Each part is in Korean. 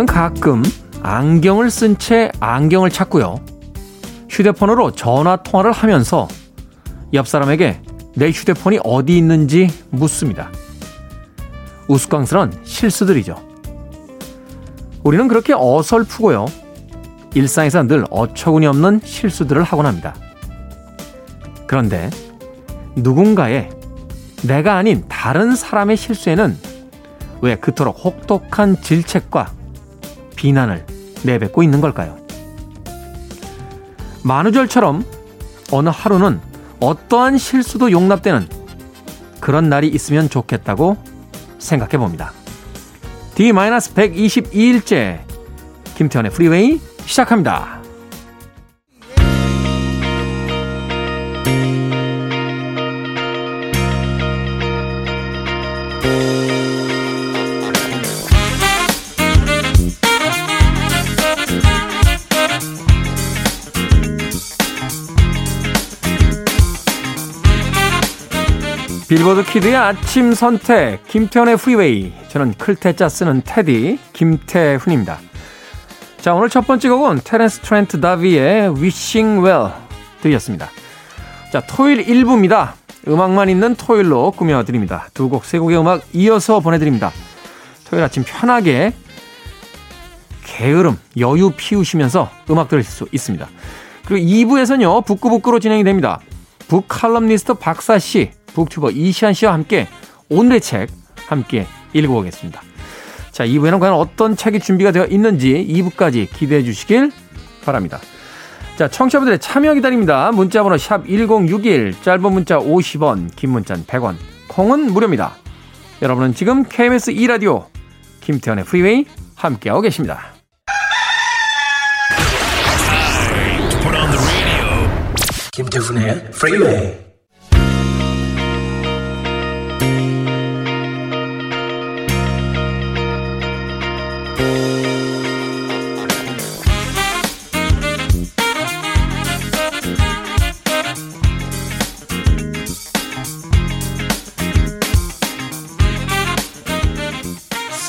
우리는 가끔 안경을 쓴 채 안경을 찾고요. 휴대폰으로 전화 통화를 하면서 옆 사람에게 내 휴대폰이 어디 있는지 묻습니다. 우스꽝스런 실수들이죠. 우리는 그렇게 어설프고요. 일상에서 늘 어처구니 없는 실수들을 하곤 합니다. 그런데 누군가의 내가 아닌 다른 사람의 실수에는 왜 그토록 혹독한 질책과 비난을 내뱉고 있는 걸까요? 만우절처럼 어느 하루는 어떠한 실수도 용납되는 그런 날이 있으면 좋겠다고 생각해 봅니다. D-122일째 김태현의 프리웨이 시작합니다. 빌보드 키드의 아침 선택 김태훈의 프리웨이 저는 클테짜 쓰는 테디 김태훈입니다. 자 오늘 첫 번째 곡은 테렌스 트렌트 다비의 Wishing Well 들으셨습니다. 자 토요일 1부입니다. 음악만 있는 토요일로 꾸며드립니다. 두 곡, 세 곡의 음악 이어서 보내드립니다. 토요일 아침 편하게 게으름, 여유 피우시면서 음악 들으실 수 있습니다. 그리고 2부에서는요, 북구북구로 진행이 됩니다. 북칼럼니스트 박사 씨, 북튜버 이시안 씨와 함께 오늘의 책 함께 읽어보겠습니다. 자, 2부에는 과연 어떤 책이 준비가 되어 있는지 2부까지 기대해 주시길 바랍니다. 자, 청취자분들의 참여 기다립니다. 문자번호 샵 1061, 짧은 문자 50원, 긴 문자는 100원, 콩은 무료입니다. 여러분은 지금 KBS 2라디오 김태훈의 프리웨이 함께하고 계십니다. 김태훈의 프리웨이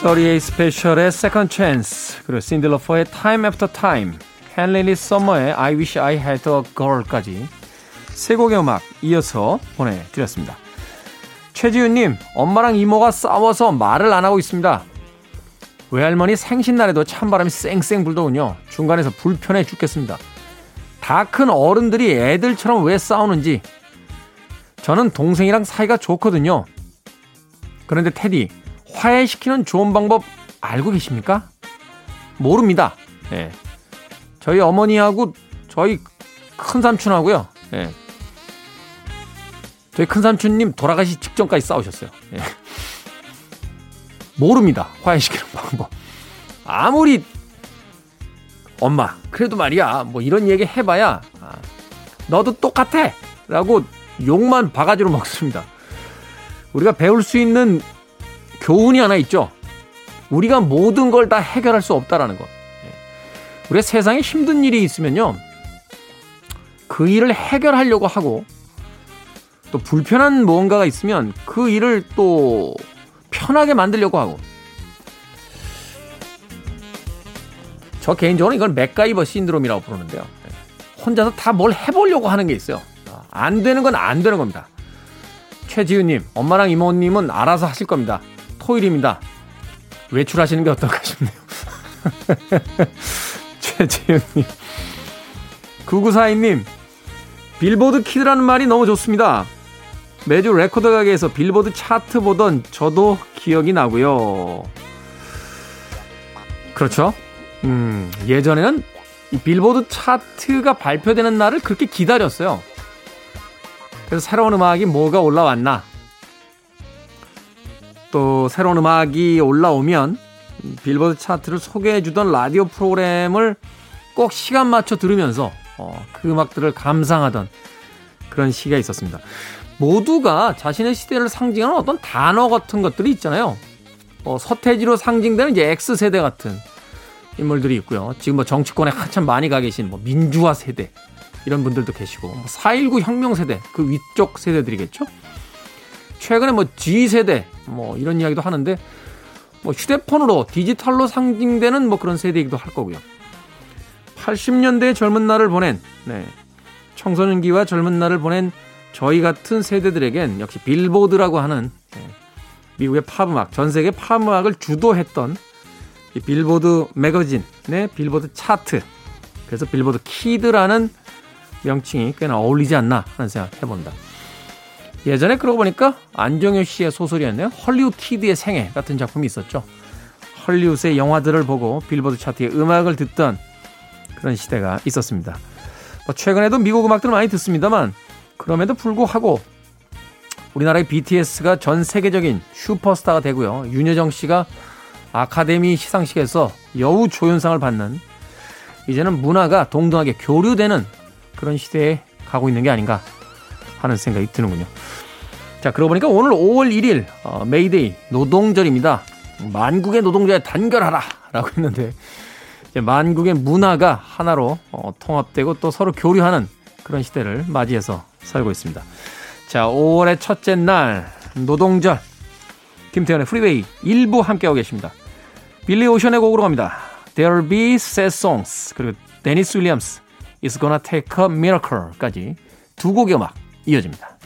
서리에이 스페셜의 Second Chance 그리고 신들러퍼의 Time After Time 헨리리 서머의 I Wish I Had a Girl까지 세 곡의 음악 이어서 보내드렸습니다. 최지윤님 엄마랑 이모가 싸워서 말을 안 하고 있습니다. 외할머니 생신날에도 찬바람이 쌩쌩 불더군요. 중간에서 불편해 죽겠습니다. 다 큰 어른들이 애들처럼 왜 싸우는지 저는 동생이랑 사이가 좋거든요. 그런데 테디 화해시키는 좋은 방법 알고 계십니까? 모릅니다. 예. 저희 어머니하고 저희 큰 삼촌하고요. 예. 저희 큰 삼촌님 돌아가시 직전까지 싸우셨어요. 예. 모릅니다. 화해시키는 방법. 아무리 엄마 그래도 말이야 뭐 이런 얘기 해봐야 아, 너도 똑같아 라고 욕만 바가지로 먹습니다. 우리가 배울 수 있는 교훈이 하나 있죠. 우리가 모든 걸 다 해결할 수 없다라는 것. 예. 우리가 세상에 힘든 일이 있으면요. 그 일을 해결하려고 하고 또 불편한 무언가가 있으면 그 일을 또 편하게 만들려고 하고 저 개인적으로 이걸 맥가이버 신드롬이라고 부르는데요. 예. 혼자서 다 뭘 해보려고 하는 게 있어요. 아, 안 되는 건 안 되는 겁니다. 최지우님, 엄마랑 이모님은 알아서 하실 겁니다. 토요일입니다. 외출하시는 게 어떨까 싶네요. 최지은님. 9942님. 빌보드 키드라는 말이 너무 좋습니다. 매주 레코드 가게에서 빌보드 차트 보던 저도 기억이 나고요. 그렇죠? 음, 예전에는 이 빌보드 차트가 발표되는 날을 그렇게 기다렸어요. 그래서 새로운 음악이 뭐가 올라왔나 또 새로운 음악이 올라오면 빌보드 차트를 소개해주던 라디오 프로그램을 꼭 시간 맞춰 들으면서 어, 그 음악들을 감상하던 그런 시기가 있었습니다. 모두가 자신의 시대를 상징하는 어떤 단어 같은 것들이 있잖아요. 어, 서태지로 상징되는 이제 X세대 같은 인물들이 있고요. 지금 뭐 정치권에 한참 많이 가 계신 뭐 민주화 세대 이런 분들도 계시고 4.19뭐 혁명 세대 그 위쪽 세대들이겠죠. 최근에 뭐 G세대 뭐 이런 이야기도 하는데 뭐 휴대폰으로 디지털로 상징되는 뭐 그런 세대이기도 할 거고요. 80년대의 젊은 날을 보낸 네. 청소년기와 젊은 날을 보낸 저희 같은 세대들에겐 역시 빌보드라고 하는 네. 미국의 팝음악, 전 세계 팝음악을 주도했던 이 빌보드 매거진, 네, 빌보드 차트. 그래서 빌보드 키드라는 명칭이 꽤나 어울리지 않나 하는 생각 해본다. 예전에 그러고 보니까 안정효 씨의 소설이었네요. 헐리우드 키드의 생애 같은 작품이 있었죠. 헐리우드의 영화들을 보고 빌보드 차트의 음악을 듣던 그런 시대가 있었습니다. 뭐 최근에도 미국 음악들을 많이 듣습니다만 그럼에도 불구하고 우리나라의 BTS가 전 세계적인 슈퍼스타가 되고요. 윤여정 씨가 아카데미 시상식에서 여우 조연상을 받는 이제는 문화가 동등하게 교류되는 그런 시대에 가고 있는 게 아닌가 하는 생각이 드는군요. 자, 그러고 보니까 오늘 5월 1일 어, 메이데이 노동절입니다. 만국의 노동자여 단결하라 라고 했는데 만국의 문화가 하나로 어, 통합되고 또 서로 교류하는 그런 시대를 맞이해서 살고 있습니다. 자, 5월의 첫째 날 노동절 김태훈의 프리웨이 1부 함께하고 계십니다. 빌리 오션의 곡으로 갑니다. There'll be sad songs 그리고 데니스 윌리엄스 It's gonna take a miracle까지 두 곡의 음악 이어집니다.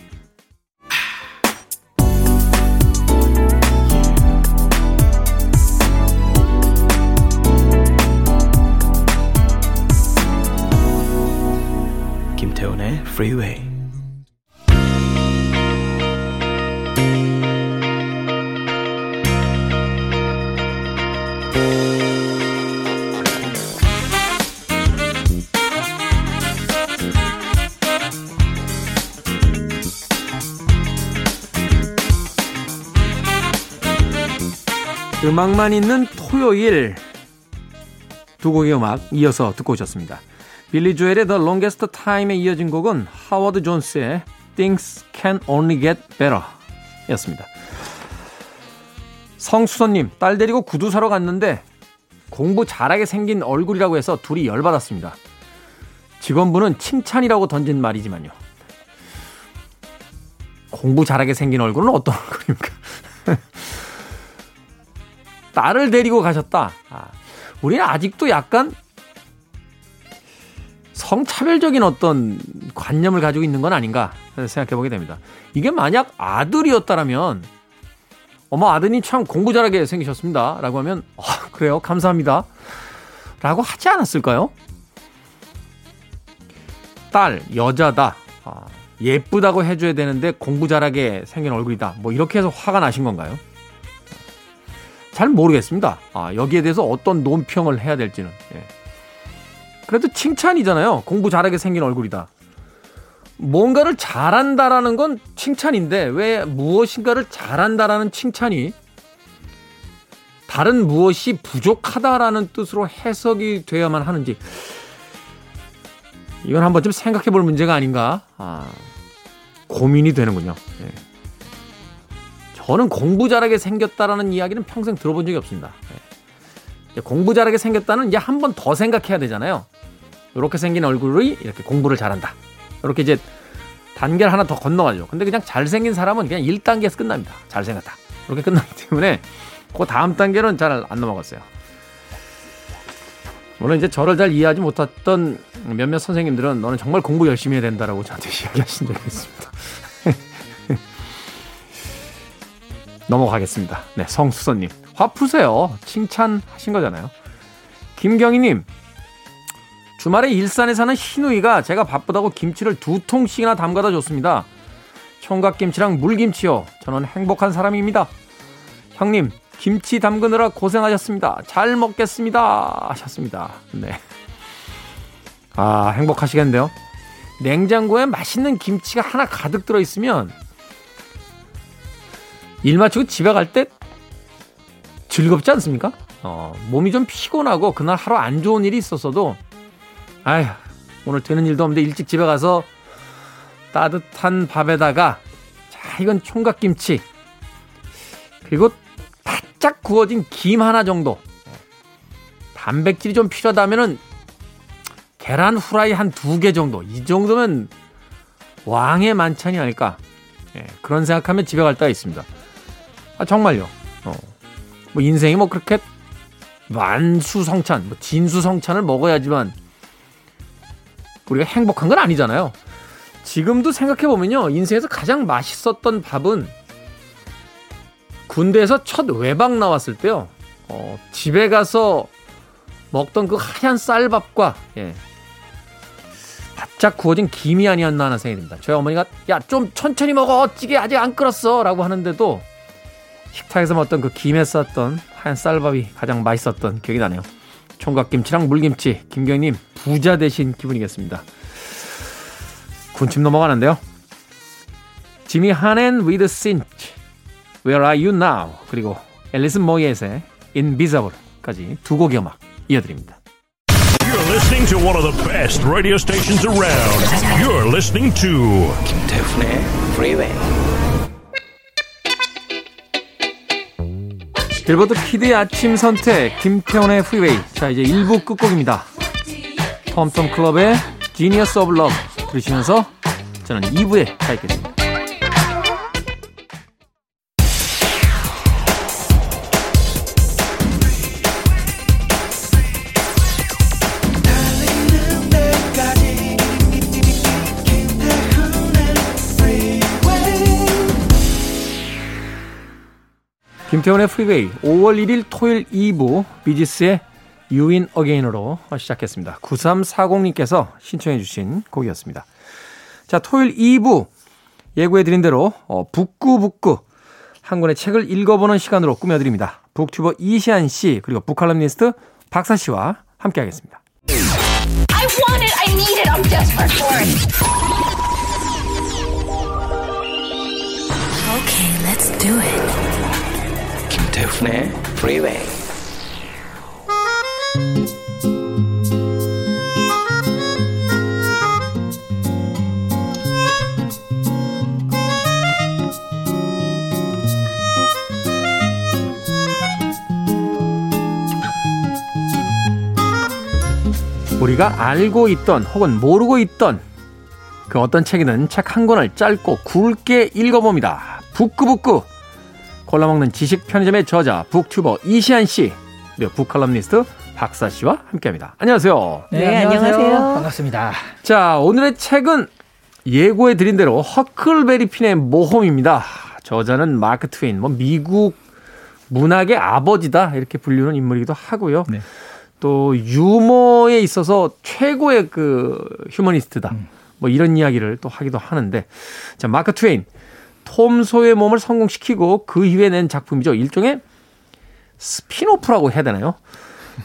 김태훈의 Freeway. 음악만 있는 토요일 두 곡의 음악 이어서 듣고 오셨습니다. 빌리 조엘의 The Longest Time에 이어진 곡은 하워드 존스의 Things Can Only Get Better 였습니다. 성수선님, 딸 데리고 구두 사러 갔는데 공부 잘하게 생긴 얼굴이라고 해서 둘이 열받았습니다. 직원분은 칭찬이라고 던진 말이지만요. 공부 잘하게 생긴 얼굴은 어떤 얼굴입니까? 딸을 데리고 가셨다. 아, 우리는 아직도 약간 성차별적인 어떤 관념을 가지고 있는 건 아닌가 생각해 보게 됩니다. 이게 만약 아들이었다라면 어머 아드님 참 공부 잘하게 생기셨습니다. 라고 하면 아, 그래요 감사합니다. 라고 하지 않았을까요? 딸 여자다 아, 예쁘다고 해줘야 되는데 공부 잘하게 생긴 얼굴이다. 뭐 이렇게 해서 화가 나신 건가요? 잘 모르겠습니다. 아, 여기에 대해서 어떤 논평을 해야 될지는. 예. 그래도 칭찬이잖아요. 공부 잘하게 생긴 얼굴이다. 뭔가를 잘한다라는 건 칭찬인데 왜 무엇인가를 잘한다라는 칭찬이 다른 무엇이 부족하다라는 뜻으로 해석이 되어야만 하는지 이건 한번 좀 생각해 볼 문제가 아닌가 아, 고민이 되는군요. 예. 저는 공부 잘하게 생겼다라는 이야기는 평생 들어본 적이 없습니다. 네. 공부 잘하게 생겼다는 이제 한 번 더 생각해야 되잖아요. 이렇게 생긴 얼굴이 이렇게 공부를 잘한다. 이렇게 이제 단계를 하나 더 건너가죠. 근데 그냥 잘생긴 사람은 그냥 1단계에서 끝납니다. 잘생겼다. 이렇게 끝나기 때문에 그 다음 단계는 잘 안 넘어갔어요. 물론 이제 저를 잘 이해하지 못했던 몇몇 선생님들은 너는 정말 공부 열심히 해야 된다라고 저한테 이야기하신 적이 있습니다. 넘어가겠습니다. 네, 성수선님. 화 푸세요. 칭찬하신 거잖아요. 김경희님. 주말에 일산에 사는 희누이가 제가 바쁘다고 김치를 두 통씩이나 담가다 줬습니다. 총각김치랑 물김치요. 저는 행복한 사람입니다. 형님, 김치 담그느라 고생하셨습니다. 잘 먹겠습니다. 하셨습니다. 네. 아, 행복하시겠는데요? 냉장고에 맛있는 김치가 하나 가득 들어있으면 일 마치고 집에 갈 때 즐겁지 않습니까? 어, 몸이 좀 피곤하고 그날 하루 안 좋은 일이 있었어도 아휴 오늘 되는 일도 없는데 일찍 집에 가서 따뜻한 밥에다가 자 이건 총각김치 그리고 바짝 구워진 김 하나 정도 단백질이 좀 필요하다면은 계란 후라이 한 두 개 정도 이 정도면 왕의 만찬이 아닐까 예, 그런 생각하면 집에 갈 때가 있습니다. 아, 정말요. 어. 뭐 인생이 뭐 그렇게 만수성찬, 뭐 진수성찬을 먹어야지만 우리가 행복한 건 아니잖아요. 지금도 생각해 보면요, 인생에서 가장 맛있었던 밥은 군대에서 첫 외박 나왔을 때요. 어, 집에 가서 먹던 그 하얀 쌀밥과 예, 바짝 구워진 김이 아니었나 하는 생각이 듭니다. 저희 어머니가 야 좀 천천히 먹어 찌개 아직 안 끓었어라고 하는데도 식탁에서 먹던 그 김에 쌌던 하얀 쌀밥이 가장 맛있었던 기억이 나네요. 총각김치랑 물김치 김경님 부자 되신 기분이겠습니다. 군침 넘어가는데요. 지미 한앤 with cinch Where are you now 그리고 앨리슨 모이엣의 Invisible까지 두 곡의 음악 이어드립니다. You're listening to one of the best radio stations around. You're listening to 김태훈의 Freeway. 빌보드 키드의 아침 선택 김태훈의 프리웨이. 자 이제 1부 끝곡입니다. 톰톰 클럽의 Genius of Love 들으시면서 저는 2부에 가겠습니다 김태훈의 프리웨이 5월 1일 토요일 2부 비지스의 You Win Again으로 시작했습니다. 9340님께서 신청해 주신 곡이었습니다. 자, 토요일 2부 예고해 드린 대로 어, 북구북구 한 권의 책을 읽어보는 시간으로 꾸며드립니다. 북튜버 이시안 씨 그리고 북칼럼니스트 박사 씨와 함께하겠습니다. Okay, let's do it. 김태훈의 Freeway. 우리가 알고 있던 혹은 모르고 있던 그 어떤 책이든 책 한 권을 짧고 굵게 읽어봅니다. 북구북구 골라먹는 지식 편의점의 저자 북튜버 이시안 씨 그리고 북칼럼니스트 박사 씨와 함께합니다. 안녕하세요. 네, 안녕하세요. 반갑습니다. 자 오늘의 책은 예고해 드린 대로 허클베리핀의 모험입니다. 저자는 마크 트웨인, 뭐 미국 문학의 아버지다 이렇게 불리는 인물이기도 하고요. 네. 또 유머에 있어서 최고의 그 휴머니스트다. 음. 뭐 이런 이야기를 또 하기도 하는데 자 마크 트웨인 톰 소여의 모험을 성공시키고 그 이후에 낸 작품이죠. 일종의 spin-off라고 해야 되나요?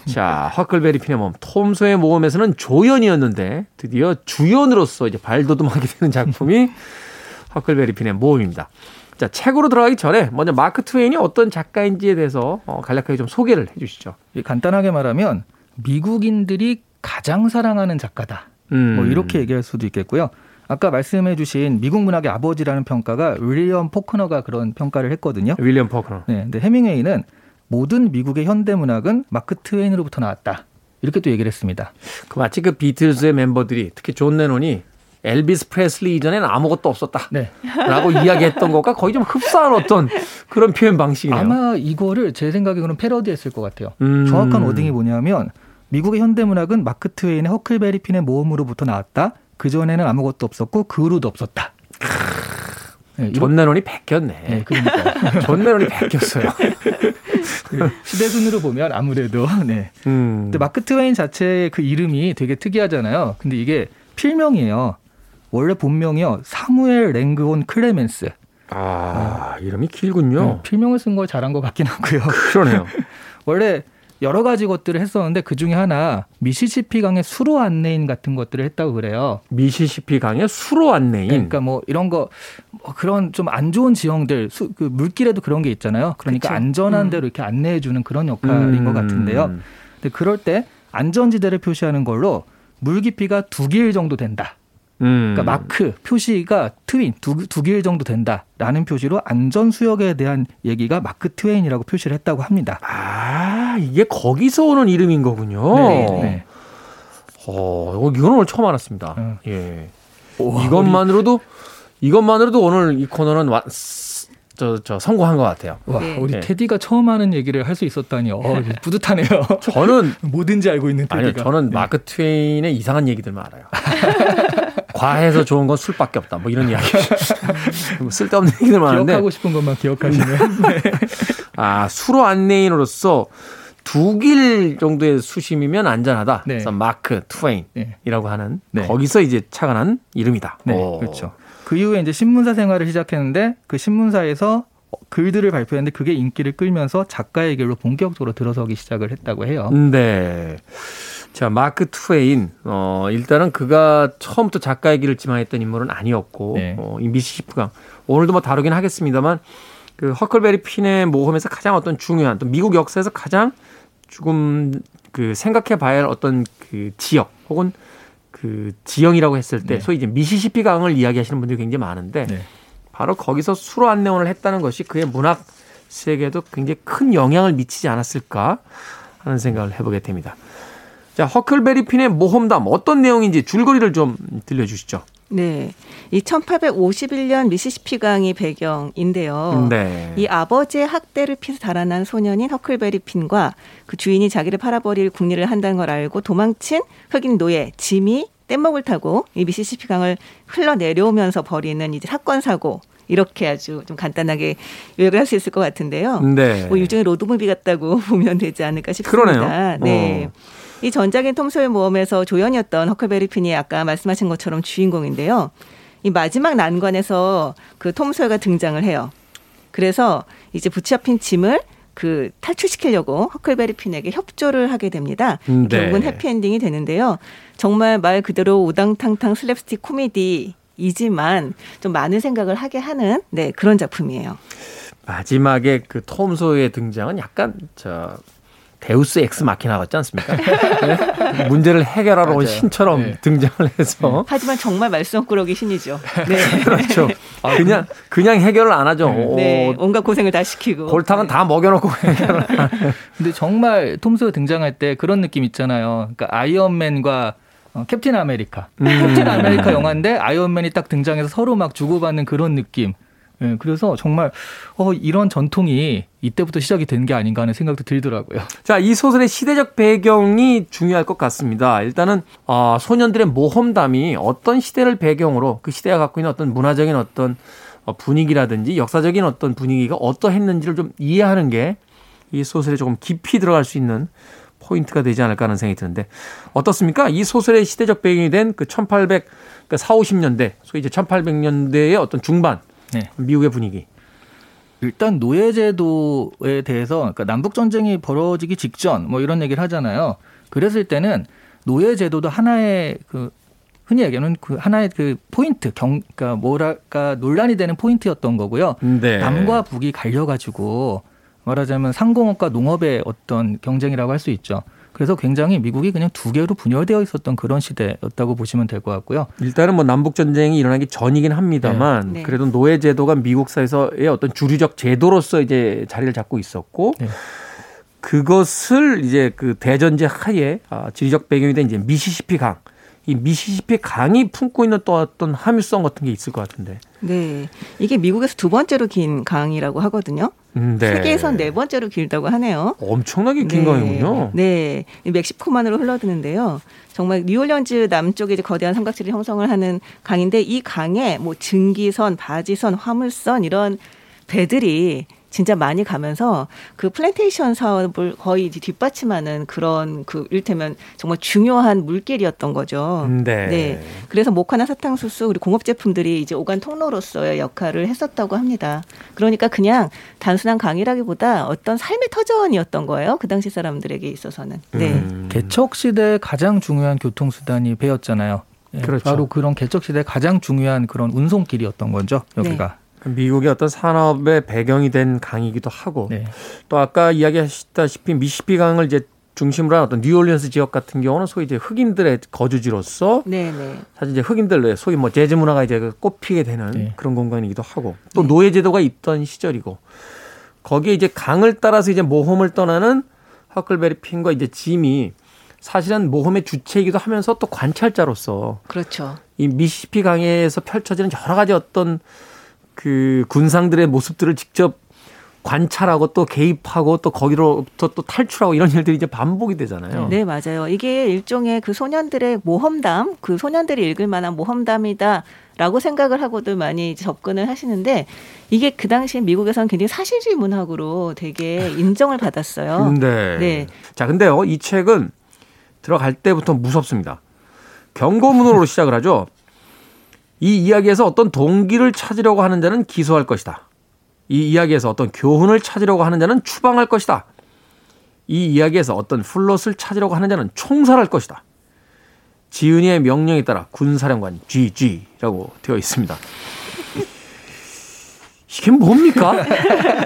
자, 허클베리 핀의 모험, 톰 소여의 모험에서는 조연이었는데 드디어 주연으로서 이제 발돋움하게 되는 작품이 허클베리 핀의 모험입니다. 자, 책으로 들어가기 전에 먼저 마크 트웨인이 어떤 작가인지에 대해서 어, 간략하게 좀 소개를 해 주시죠. 간단하게 말하면 미국인들이 가장 사랑하는 작가다. 음. 뭐 이렇게 얘기할 수도 있겠고요. 아까 말씀해 주신 미국 문학의 아버지라는 평가가 윌리엄 포크너가 그런 평가를 했거든요. 윌리엄 포크너. 네, 근데 헤밍웨이는 모든 미국의 현대 문학은 마크 트웨인으로부터 나왔다. 이렇게 또 얘기를 했습니다. 그 마치 그 비틀즈의 멤버들이 특히 존 레논이 엘비스 프레슬리 이전에는 아무것도 없었다. 네. 라고 이야기했던 것과 거의 좀 흡사한 어떤 그런 표현 방식이네요. 아마 이거를 제 생각에는 패러디했을 것 같아요. 음. 정확한 wording이 뭐냐면 미국의 현대 문학은 마크 트웨인의 허클베리 핀의 모험으로부터 나왔다. 그 전에는 아무것도 없었고 그 후로도 없었다. 네, 이거- 존 레논이 베꼈네. 네, 그러니까 존 레논이 베꼈어요. 시대 순으로 보면 아무래도 네. 음. 근데 마크 트웨인 자체의 그 이름이 되게 특이하잖아요. 근데 이게 필명이에요. 원래 본명이요 사무엘 랭그온 클레멘스. 아, 이름이 길군요. 네, 필명을 쓴 걸 잘한 것 같긴 하고요. 그러네요. 원래 여러 가지 것들을 했었는데 그 중에 하나 미시시피 강의 수로 안내인 같은 것들을 했다고 그래요. 미시시피 강의 수로 안내인. 그러니까 뭐 이런 거뭐 그런 좀 안 좋은 지형들 수, 그 물길에도 그런 게 있잖아요. 그러니까 그쵸. 안전한 데로 이렇게 안내해 주는 그런 역할인 음. 것 같은데요. 근데 그럴 때 안전지대를 표시하는 걸로 물 깊이가 두길 정도 된다. 음. 그러니까 마크 표시가 twain 두, 두길 정도 된다라는 표시로 안전 수역에 대한 얘기가 마크 트웨인이라고 표시를 했다고 합니다. 아, 이게 거기서 오는 이름인 거군요. 네, 네. 어, 이건 오늘 처음 알았습니다. 어. 예. 이것만으로도 이것만으로도 오늘 이 코너는 와, 스- 저, 저 성공한 것 같아요. 와, 네. 우리 네. 테디가 처음 하는 얘기를 할 수 있었다니, 어, 뿌듯하네요. 저는 뭐든지 알고 있는 테디가. 아니요, 저는 네. 마크 트웨인의 이상한 얘기들만 알아요. 과해서 좋은 건 술밖에 없다. 뭐 이런 이야기. 뭐 쓸데없는 얘기들만 하는데 기억하고 싶은 것만 기억하시는. 네. 아, 수로 안내인으로서 두 길 정도의 수심이면 안전하다. 네. 그래서 마크 트웨인이라고 네. 하는 네. 거기서 이제 착안한 이름이다. 네, 오. 그렇죠. 그 이후에 이제 신문사 생활을 시작했는데 그 신문사에서 글들을 발표했는데 그게 인기를 끌면서 작가의 길로 본격적으로 들어서기 시작을 했다고 해요. 네. 자, 마크 트웨인. 어, 일단은 그가 처음부터 작가의 길을 지망했던 인물은 아니었고, 네. 어, 이 미시시프강. 오늘도 뭐 다루긴 하겠습니다만, 그 허클베리 핀의 모험에서 가장 어떤 중요한, 또 미국 역사에서 가장 조금 그 생각해 봐야 할 어떤 그 지역 혹은 그 지형이라고 했을 때, 네. 소위 이제 미시시피 강을 이야기하시는 분들이 굉장히 많은데, 네. 바로 거기서 수로 안내원을 했다는 것이 그의 문학 세계에도 굉장히 큰 영향을 미치지 않았을까 하는 생각을 해보게 됩니다. 자, 허클베리 핀의 모험담 어떤 내용인지 줄거리를 좀 들려주시죠. 네. 이 1851년 미시시피강이 배경인데요. 네. 이 아버지의 학대를 피해서 달아난 소년인 허클베리 핀과 그 주인이 자기를 팔아버릴 궁리를 한다는 걸 알고 도망친 흑인 노예 짐이 뗏목을 타고 이 미시시피 강을 흘러 내려오면서 벌이는 이제 사건 사고 이렇게 아주 좀 간단하게 요약을 할 수 있을 것 같은데요. 네. 뭐 일종의 로드무비 같다고 보면 되지 않을까 싶습니다. 그러네요. 네. 어. 이 전작인 톰 소여의 모험에서 조연이었던 허클베리 핀이 아까 말씀하신 것처럼 주인공인데요. 이 마지막 난관에서 그 톰 소여가 등장을 해요. 그래서 이제 붙잡힌 짐을 그 탈출시키려고 허클베리 핀에게 협조를 하게 됩니다. 음, 네. 결국은 해피엔딩이 되는데요. 정말 말 그대로 우당탕탕 슬랩스틱 코미디 이지만 좀 많은 생각을 하게 하는 네 그런 작품이에요. 마지막에 그 톰 소여의 등장은 약간 저 데우스 엑스 마키나 같지 않습니까? 네? 문제를 해결하러 온 맞아요. 신처럼 네. 등장을 해서 하지만 정말 말썽꾸러기 신이죠. 네. 그렇죠. 그냥 그냥 해결을 안 하죠. 네, 오, 온갖 고생을 다 시키고. 골탕은 네. 다 먹여놓고 해결을 안 해요. 근데 정말 톰 소여가 등장할 때 그런 느낌 있잖아요. 그러니까 아이언맨과 어, 캡틴 아메리카. 음. 캡틴 아메리카 영화인데 아이언맨이 딱 등장해서 서로 막 주고받는 그런 느낌. 예, 그래서 정말 어, 이런 전통이 이때부터 시작이 된 게 아닌가 하는 생각도 들더라고요. 자, 이 소설의 시대적 배경이 중요할 것 같습니다. 일단은 어, 소년들의 모험담이 어떤 시대를 배경으로 그 시대가 갖고 있는 어떤 문화적인 어떤 어, 분위기라든지 역사적인 어떤 분위기가 어떠했는지를 좀 이해하는 게 이 소설에 조금 깊이 들어갈 수 있는 포인트가 되지 않을까 하는 생각이 드는데 어떻습니까? 이 소설의 시대적 배경이 된 그 1800, 그 4, 50년대, 소위 이제 1800년대의 어떤 중반 네. 미국의 분위기. 일단 노예제도에 대해서 그러니까 남북 전쟁이 벌어지기 직전 뭐 이런 얘기를 하잖아요. 그랬을 때는 노예제도도 하나의 그 흔히 얘기하는 그 하나의 그 포인트 경 그러니까 뭐랄까 논란이 되는 포인트였던 거고요. 네. 남과 북이 갈려가지고 말하자면 상공업과 농업의 어떤 경쟁이라고 할 수 있죠. 그래서 굉장히 미국이 그냥 두 개로 분열되어 있었던 그런 시대였다고 보시면 될 것 같고요. 일단은 뭐 남북 전쟁이 일어나기 전이긴 합니다만 네. 네. 그래도 노예 제도가 미국 사회에서의 어떤 주류적 제도로서 이제 자리를 잡고 있었고 네. 그것을 이제 그 대전제 하에 아, 지리적 배경이 된 이제 미시시피 강. 이 미시시피 강이 품고 있는 또 어떤 함유성 같은 게 있을 것 같은데. 네. 이게 미국에서 두 번째로 긴 강이라고 하거든요. 음, 네. 세계에선 네 번째로 길다고 하네요. 엄청나게 긴 네. 강이군요. 네. 이 멕시코만으로 흘러드는데요. 정말 뉴올리언즈 남쪽에 이제 거대한 삼각지를 형성을 하는 강인데 이 강에 뭐 증기선, 바지선, 화물선 이런 배들이 진짜 많이 가면서 그 플랜테이션 사업을 거의 이제 뒷받침하는 그런 그 일테면 정말 중요한 물길이었던 거죠. 음, 네. 그래서 모카나 사탕수수 그리고 공업 제품들이 이제 오간 통로로서의 역할을 했었다고 합니다. 그러니까 그냥 단순한 강이라기보다 어떤 삶의 터전이었던 거예요. 그 당시 사람들에게 있어서는. 네. 음. 개척 시대 가장 중요한 교통수단이 배였잖아요. 예, 그렇죠. 바로 그런 개척 시대 가장 중요한 그런 운송길이었던 거죠. 여기가. 미국의 어떤 산업의 배경이 된 강이기도 하고 네. 또 아까 이야기하셨다시피 미시피 강을 이제 중심으로 한 어떤 뉴올리언스 지역 같은 경우는 소위 이제 흑인들의 거주지로서 네, 네. 사실 이제 흑인들 소위 뭐 재즈 문화가 이제 그 꽃피게 되는 네. 그런 공간이기도 하고 또 노예 제도가 있던 시절이고 거기에 이제 강을 따라서 이제 모험을 떠나는 허클베리 핀과 이제 짐이 사실은 모험의 주체이기도 하면서 또 관찰자로서 그렇죠. 이 미시시피 강에서 펼쳐지는 여러 가지 어떤 그 군상들의 모습들을 직접 관찰하고 또 개입하고 또 거기로부터 또 탈출하고 이런 일들이 이제 반복이 되잖아요. 네, 맞아요. 이게 일종의 그 소년들의 모험담, 그 소년들이 읽을 만한 모험담이다. 라고 생각을 하고도 많이 접근을 하시는데 이게 그 당시에 미국에서는 굉장히 사실주의 문학으로 되게 인정을 받았어요. 근데 네. 자, 근데요. 이 책은 들어갈 때부터 무섭습니다. 경고문으로 시작을 하죠. 이 이야기에서 어떤 동기를 찾으려고 하는 자는 기소할 것이다. 이 이야기에서 어떤 교훈을 찾으려고 하는 자는 추방할 것이다. 이 이야기에서 어떤 플롯을 찾으려고 하는 자는 총살할 것이다. 지은이의 명령에 따라 군사령관 GG라고 되어 있습니다. 이게 뭡니까?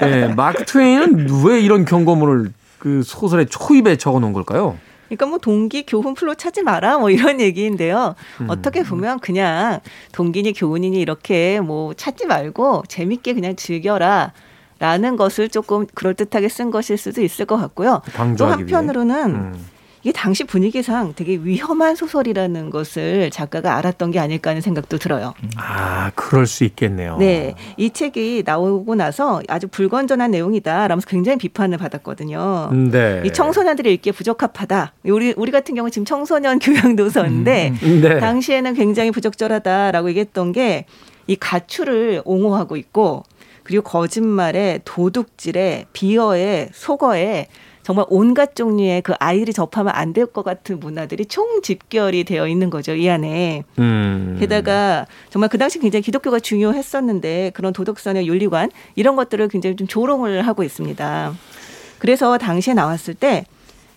네, 마크 트웨인은 왜 이런 경고문을 그 소설의 초입에 적어 놓은 걸까요? 그러니까 뭐 동기 교훈 플롯 찾지 마라 뭐 이런 얘기인데요. 음. 어떻게 보면 그냥 동기니 교훈이니 이렇게 뭐 찾지 말고 재밌게 그냥 즐겨라. 라는 것을 조금 그럴듯하게 쓴 것일 수도 있을 것 같고요. 또. 한편으로는 음. 이게 당시 분위기상 되게 위험한 소설이라는 것을 작가가 알았던 게 아닐까 하는 생각도 들어요. 아, 그럴 수 있겠네요. 네. 이 책이 나오고 나서 아주 불건전한 내용이다. 라면서 굉장히 비판을 받았거든요. 네. 이 청소년들이 읽기에 부적합하다. 우리 우리 같은 경우 지금 청소년 교양 도서인데 네. 당시에는 굉장히 부적절하다라고 얘기했던 게 이 가출을 옹호하고 있고 그리고 거짓말에 도둑질에 비어에 속어에 정말 온갖 종류의 그 아이들이 접하면 안 될 것 같은 문화들이 총 집결이 되어 있는 거죠 이 안에. 음. 게다가 정말 그 당시 굉장히 기독교가 중요했었는데 그런 도덕성의 윤리관 이런 것들을 굉장히 좀 조롱을 하고 있습니다. 그래서 당시에 나왔을 때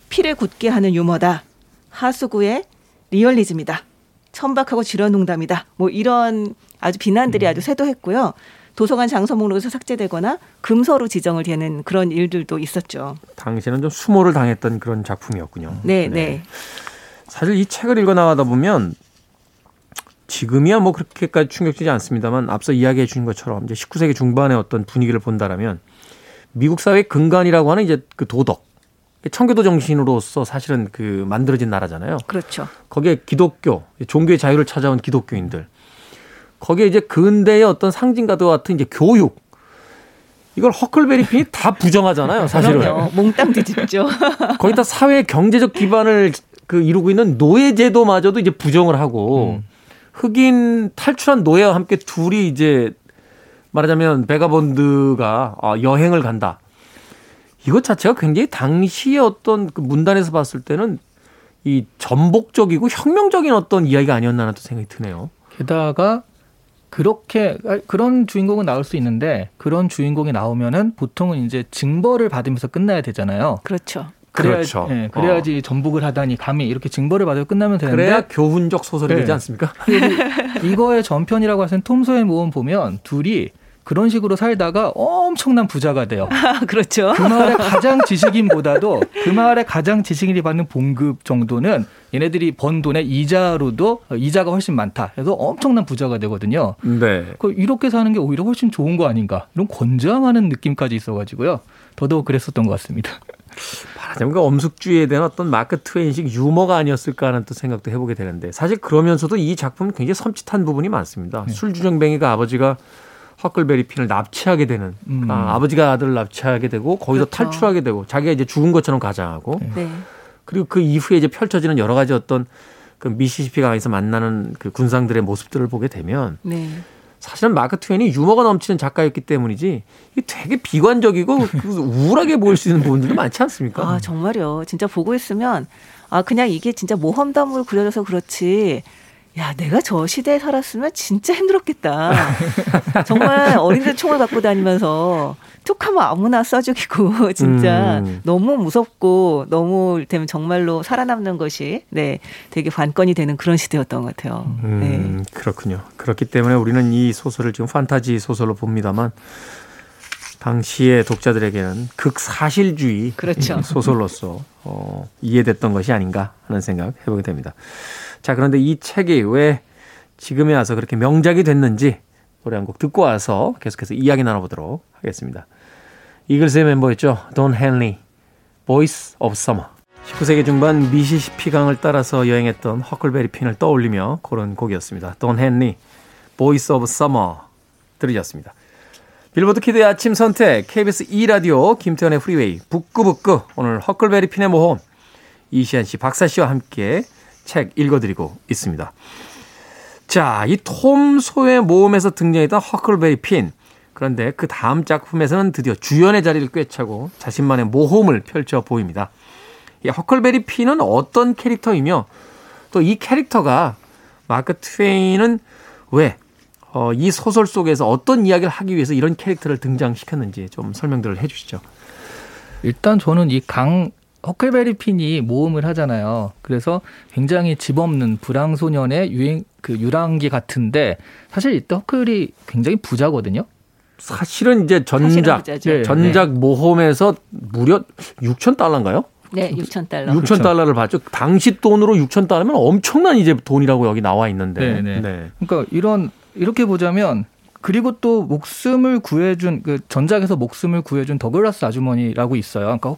피를 굳게 하는 유머다. 하수구의 리얼리즘이다. 천박하고 지런 농담이다. 뭐 이런 아주 비난들이 아주 쇄도했고요. 도서관 장서 목록에서 삭제되거나 금서로 지정을 되는 그런 일들도 있었죠. 당시에는 좀 수모를 당했던 그런 작품이었군요. 네, 네. 사실 이 책을 읽어 나가다 보면 지금이야 뭐 그렇게까지 충격적이지 않습니다만 앞서 이야기해 주신 것처럼 이제 19세기 중반의 어떤 분위기를 본다라면 미국 사회의 근간이라고 하는 이제 그 도덕, 청교도 정신으로서 사실은 그 만들어진 나라잖아요. 그렇죠. 거기에 기독교, 종교의 자유를 찾아온 기독교인들. 거기에 이제 근대의 어떤 상징과도 같은 이제 교육. 이걸 허클베리핀이 다 부정하잖아요, 사실은. 그럼요. 몽땅 뒤집죠. 거기다 사회 경제적 기반을 그 이루고 있는 노예 제도마저도 이제 부정을 하고 흑인 탈출한 노예와 함께 둘이 이제 말하자면 베가본드가 아, 여행을 간다. 이것 자체가 굉장히 당시의 어떤 그 문단에서 봤을 때는 이 전복적이고 혁명적인 어떤 이야기가 아니었나 하는 또 생각이 드네요. 게다가 그렇게 아, 그런 주인공은 나올 수 있는데 그런 주인공이 나오면은 보통은 이제 징벌을 받으면서 끝나야 되잖아요. 그렇죠. 그래야, 그렇죠. 예, 그래야지 전복을 하다니 감히 이렇게 징벌을 받고 끝나면 되는데 그래야 교훈적 소설이 네. 되지 않습니까? 이거의 전편이라고 하는 톰소의 모험 보면 둘이 그런 식으로 살다가 엄청난 부자가 돼요. 아, 그렇죠. 그 마을의 가장 지식인보다도 그 마을의 가장 지식인이 받는 봉급 정도는 얘네들이 번 돈의 이자로도 이자가 훨씬 많다. 그래서 엄청난 부자가 되거든요. 네. 그 이렇게 사는 게 오히려 훨씬 좋은 거 아닌가 이런 권장하는 느낌까지 있어가지고요. 더더욱 그랬었던 것 같습니다. 말하자면 그 엄숙주의에 대한 어떤 마크 트웨인식 유머가 아니었을까 하는 또 생각도 해보게 되는데 사실 그러면서도 이 작품은 굉장히 섬찟한 부분이 많습니다. 네. 술주정뱅이가 아버지가 허클베리 핀을 납치하게 되는 음. 아, 아버지가 아들을 납치하게 되고 거기서 그렇죠. 탈출하게 되고 자기가 이제 죽은 것처럼 가장하고 네. 그리고 그 이후에 이제 펼쳐지는 여러 가지 어떤 그 미시시피 강에서 만나는 그 군상들의 모습들을 보게 되면 네. 사실은 마크 트웨인이 유머가 넘치는 작가였기 때문이지 이게 되게 비관적이고 그 우울하게 보일 수 있는 부분들도 많지 않습니까? 아, 정말요. 진짜 보고 있으면 아, 그냥 이게 진짜 모험담으로 그려져서 그렇지. 야, 내가 저 시대에 살았으면 진짜 힘들었겠다. 정말 어린들 총을 갖고 다니면서 툭 하면 아무나 쏴 죽이고 진짜 음. 너무 무섭고 너무 되면 정말로 살아남는 것이 네 되게 관건이 되는 그런 시대였던 것 같아요. 네. 음, 그렇군요. 그렇기 때문에 우리는 이 소설을 지금 판타지 소설로 봅니다만 당시의 독자들에게는 극사실주의 그렇죠. 소설로서 어, 이해됐던 것이 아닌가 하는 생각 해보게 됩니다. 자, 그런데 이 책이 왜 지금에 와서 그렇게 명작이 됐는지 노래 한 곡 듣고 와서 계속해서 이야기 나눠보도록 하겠습니다. 이글스의 멤버였죠. 돈 헨리, Boys of Summer. 19세기 중반 미시시피 강을 따라서 여행했던 허클베리 핀을 떠올리며 고른 곡이었습니다. 돈 헨리, Boys of Summer 들으셨습니다. 빌보드 키드의 아침 선택 KBS 2라디오 김태현의 프리웨이 북구북구 오늘 허클베리 핀의 모험 이시안 씨, 박사 씨와 함께 책 읽어드리고 있습니다. 자, 이 톰 소의 모험에서 등장했던 허클베리 핀. 그런데 그 다음 작품에서는 드디어 주연의 자리를 꿰차고 자신만의 모험을 펼쳐 보입니다. 이 허클베리 핀은 어떤 캐릭터이며 또 이 캐릭터가 마크 트웨인은 왜 어, 이 소설 속에서 어떤 이야기를 하기 위해서 이런 캐릭터를 등장시켰는지 좀 설명들을 해 주시죠. 일단 저는 이 강 허클베리 핀이 모험을 하잖아요. 그래서 굉장히 집 없는 불황 소년의 유행 그 유랑기 같은데 사실 이때 허클이 굉장히 부자거든요. 사실은 이제 사실은 전작 부자죠. 네. 전작 모험에서 무려 6천 달러인가요? 네, 6천 달러. 6천 그렇죠. 달러를 받죠. 당시 돈으로 6천 달러면 엄청난 이제 돈이라고 여기 나와 있는데. 네, 네. 그러니까 이런 이렇게 보자면 그리고 또 목숨을 구해준 그 전작에서 목숨을 구해준 더글라스 아주머니라고 있어요. 그러니까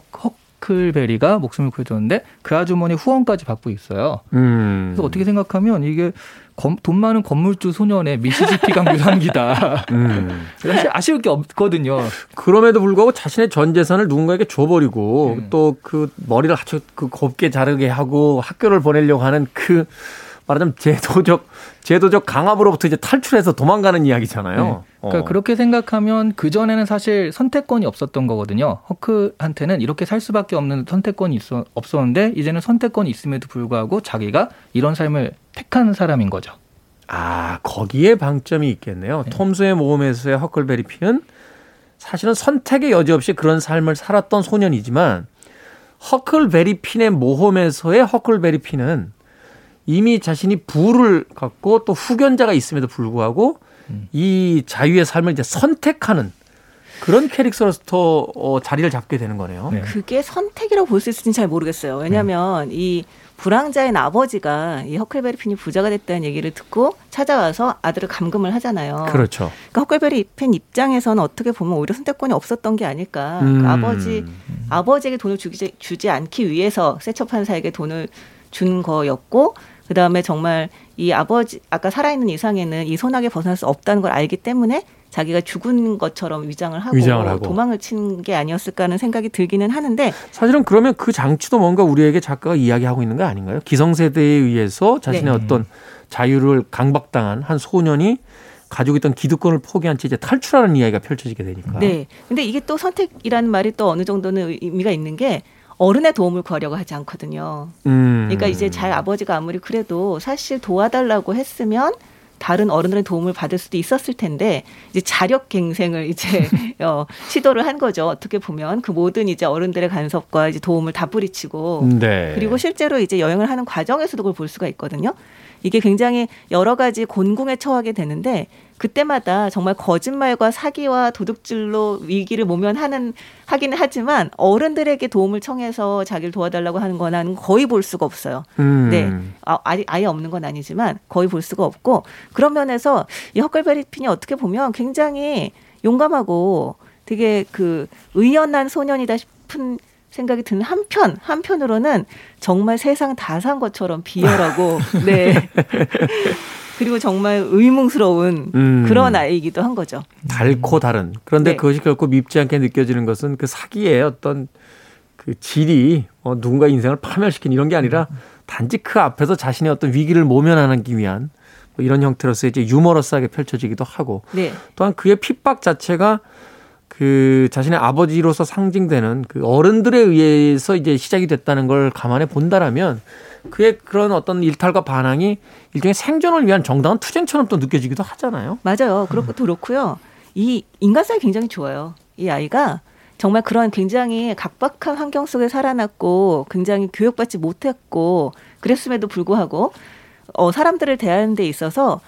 허- 허클베리가 목숨을 구해줬는데 그 아주머니 후원까지 받고 있어요. 음. 그래서 어떻게 생각하면 이게 검- 돈 많은 건물주 소년의 미시시피강 유랑기다. 음. 사실 아쉬울 게 없거든요. 그럼에도 불구하고 자신의 전 재산을 누군가에게 줘버리고 음. 또그 머리를 아주 그 곱게 자르게 하고 학교를 보내려고 하는 그 말하자면 제도적 제도적 강압으로부터 이제 탈출해서 도망가는 이야기잖아요. 네. 그러니까 어. 그렇게 생각하면 그 전에는 사실 선택권이 없었던 거거든요. 허크한테는 이렇게 살 수밖에 없는 선택권이 있어, 없었는데 이제는 선택권이 있음에도 불구하고 자기가 이런 삶을 택한 사람인 거죠. 아, 거기에 방점이 있겠네요. 톰스의 모험에서의 허클베리 핀은 사실은 선택의 여지 없이 그런 삶을 살았던 소년이지만 허클베리 핀의 모험에서의 허클베리 핀은 이미 자신이 부를 갖고 또 후견자가 있음에도 불구하고 이 자유의 삶을 이제 선택하는 그런 캐릭터로서 더 어, 자리를 잡게 되는 거네요. 네. 그게 선택이라고 볼 수 있을지는 잘 모르겠어요. 왜냐하면 이 불황자인 아버지가 이 허클베리 핀이 부자가 됐다는 얘기를 듣고 찾아와서 아들을 감금을 하잖아요. 그렇죠. 그러니까 허클베리 핀 입장에서는 어떻게 보면 오히려 선택권이 없었던 게 아닐까. 음. 그 아버지 아버지에게 돈을 주지, 주지 않기 위해서 세척판사에게 돈을 준 거였고 그 다음에 정말 이 아버지 아까 살아있는 이상에는 이 소나게 벗어날 수 없다는 걸 알기 때문에 자기가 죽은 것처럼 위장을 하고, 위장을 하고. 도망을 친 게 아니었을까 하는 생각이 들기는 하는데 사실은 그러면 그 장치도 뭔가 우리에게 작가가 이야기하고 있는 거 아닌가요? 기성세대에 의해서 자신의 네. 어떤 자유를 강박당한 한 소년이 가지고 있던 기득권을 포기한 채 이제 탈출하는 이야기가 펼쳐지게 되니까. 네. 근데 이게 또 선택이라는 말이 또 어느 정도는 의미가 있는 게 어른의 도움을 구하려고 하지 않거든요. 음. 그러니까 이제 잘 아버지가 아무리 그래도 사실 도와달라고 했으면 다른 어른들의 도움을 받을 수도 있었을 텐데 이제 자력 갱생을 이제 어, 시도를 한 거죠. 어떻게 보면 그 모든 이제 어른들의 간섭과 이제 도움을 다 뿌리치고 네. 그리고 실제로 이제 여행을 하는 과정에서도 그걸 볼 수가 있거든요. 이게 굉장히 여러 가지 곤궁에 처하게 되는데 그때마다 정말 거짓말과 사기와 도둑질로 위기를 모면하는 하기는 하지만 어른들에게 도움을 청해서 자기를 도와달라고 하는 거는 거의 볼 수가 없어요. 음. 네. 아, 아예, 없는 건 아니지만 거의 볼 수가 없고 그런 면에서 이 허클베리 핀이 어떻게 보면 굉장히 용감하고 되게 그 의연한 소년이다 싶은 생각이 드는 한편 한편으로는 정말 세상 다 산 것처럼 비열하고 네 그리고 정말 의문스러운 음. 그런 아이이기도 한 거죠. 달고 다른. 그런데 네. 그것이 결코 밉지 않게 느껴지는 것은 그 사기의 어떤 그 질이 어, 누군가 인생을 파멸시킨 이런 게 아니라 단지 그 앞에서 자신의 어떤 위기를 모면하기 위한 뭐 이런 형태로서 이제 유머러스하게 펼쳐지기도 하고 네. 또한 그의 핍박 자체가 그 자신의 아버지로서 상징되는 그 어른들에 의해서 이제 시작이 됐다는 걸 감안해 본다라면 그의 그런 어떤 일탈과 반항이 일종의 생존을 위한 정당한 투쟁처럼 또 느껴지기도 하잖아요. 맞아요. 그렇고 그렇고요. 이 인간성이 굉장히 좋아요. 이 아이가 정말 그런 굉장히 각박한 환경 속에 살아났고 굉장히 교육받지 못했고 그랬음에도 불구하고 어, 사람들을 대하는 데 있어서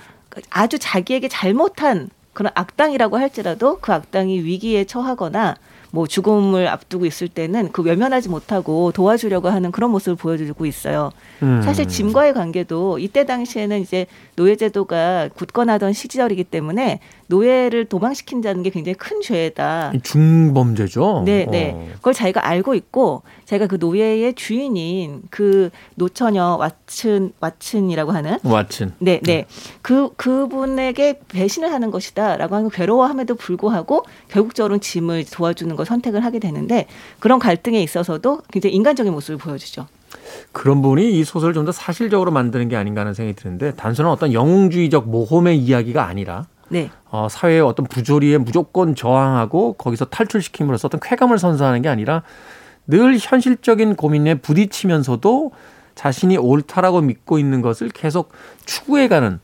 아주 자기에게 잘못한 그런 악당이라고 할지라도 그 악당이 위기에 처하거나 뭐 죽음을 앞두고 있을 때는 그 외면하지 못하고 도와주려고 하는 그런 모습을 보여주고 있어요. 음. 사실 짐과의 관계도 이때 당시에는 이제 노예제도가 굳건하던 시절이기 때문에 노예를 도망시킨다는 게 굉장히 큰 죄다. 중범죄죠. 네, 네. 어. 그걸 자기가 알고 있고 자기가 그 노예의 주인인 그 노처녀 왓슨 왓슨이라고 하는 왓슨. 네, 네. 그 그분에게 배신을 하는 것이다라고 하는 걸 괴로워함에도 불구하고 결국적으로는 짐을 도와주는 걸 선택을 하게 되는데 그런 갈등에 있어서도 굉장히 인간적인 모습을 보여주죠. 그런 부분이 이 소설을 좀 더 사실적으로 만드는 게 아닌가 하는 생각이 드는데 단순한 어떤 영웅주의적 모험의 이야기가 아니라 네. 어, 사회의 어떤 부조리에 무조건 저항하고 거기서 탈출시킴으로써 어떤 쾌감을 선사하는 게 아니라 늘 현실적인 고민에 부딪히면서도 자신이 옳다라고 믿고 있는 것을 계속 추구해가는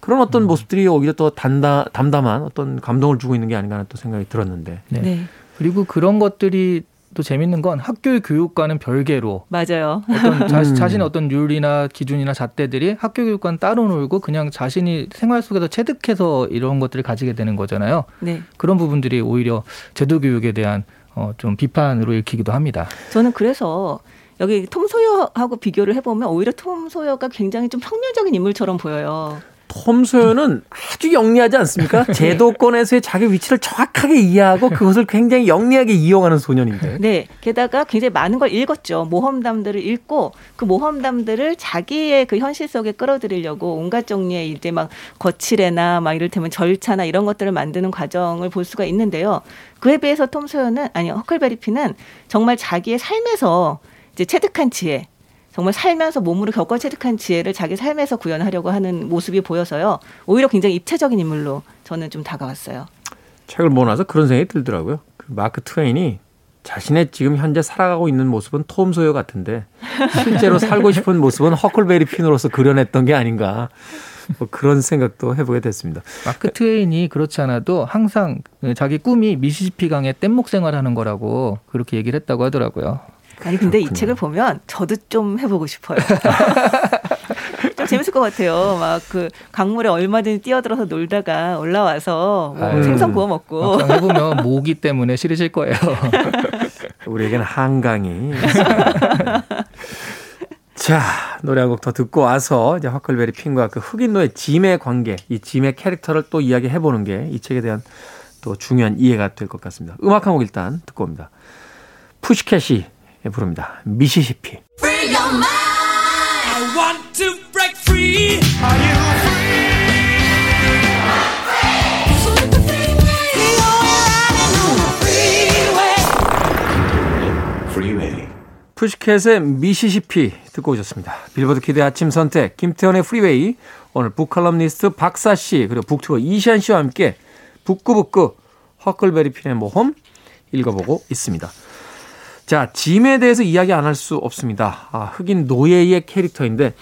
그런 어떤 모습들이 오히려 더 단다, 담담한 어떤 감동을 주고 있는 게 아닌가 하는 또 생각이 들었는데 네. 네. 그리고 그런 것들이 또 재밌는 건 학교의 교육과는 별개로 맞아요. 어떤 자, 음. 자신의 어떤 율이나 기준이나 잣대들이 학교 교육과는 따로 놀고 그냥 자신이 생활 속에서 체득해서 이런 것들을 가지게 되는 거잖아요. 네. 그런 부분들이 오히려 제도 교육에 대한 어, 좀 비판으로 읽히기도 합니다. 저는 그래서 여기 톰 소여하고 비교를 해보면 오히려 톰 소여가 굉장히 좀 평면적인 인물처럼 보여요. 톰 소여는 아주 영리하지 않습니까? 제도권에서의 자기 위치를 정확하게 이해하고 그것을 굉장히 영리하게 이용하는 소년인데. 네. 게다가 굉장히 많은 걸 읽었죠. 모험담들을 읽고 그 모험담들을 자기의 그 현실 속에 끌어들이려고 온갖 종류의 이제 막 거칠애나 막 이를테면 절차나 이런 것들을 만드는 과정을 볼 수가 있는데요. 그에 비해서 톰 소여는 아니 허클베리 피는 정말 자기의 삶에서 이제 체득한 지혜 정말 살면서 몸으로 겪어 체득한 지혜를 자기 삶에서 구현하려고 하는 모습이 보여서요. 오히려 굉장히 입체적인 인물로 저는 좀 다가왔어요. 책을 보고 나서 그런 생각이 들더라고요. 그 마크 트웨인이 자신의 지금 현재 살아가고 있는 모습은 톰 소여 같은데 실제로 살고 싶은 모습은 허클베리 핀으로서 그려냈던 게 아닌가 뭐 그런 생각도 해보게 됐습니다. 마크 트웨인이 그렇지 않아도 항상 자기 꿈이 미시시피 강의 뗏목 생활하는 거라고 그렇게 얘기를 했다고 하더라고요. 아니 근데 이 그렇군요. 책을 보면 저도 좀 해보고 싶어요. 좀 재밌을 것 같아요. 막 그 강물에 얼마든지 뛰어들어서 놀다가 올라와서 뭐 아유. 생선 구워 먹고 막상 해보면 모기 때문에 싫으실 거예요. 우리에겐 한강이. 자 노래 한 곡 더 듣고 와서 이제 허클베리 핀과 그 흑인노의 짐의 관계, 이 짐의 캐릭터를 또 이야기해 보는 게 이 책에 대한 또 중요한 이해가 될 것 같습니다. 음악 한 곡 일단 듣고 옵니다. 푸시캣이 부릅니다. 미시시피. I want to break free. Are you Freeway. 푸시캣의 미시시피 듣고 오셨습니다. 빌보드 키드 아침 선택 김태훈의 프리웨이 오늘 북칼럼니스트 박사 씨 그리고 북튜버 이시한 씨와 함께 북구북구 허클베리 핀의 모험 읽어보고 있습니다. 자 짐에 대해서 이야기 안 할 수 없습니다. 아, 흑인 노예의 캐릭터인데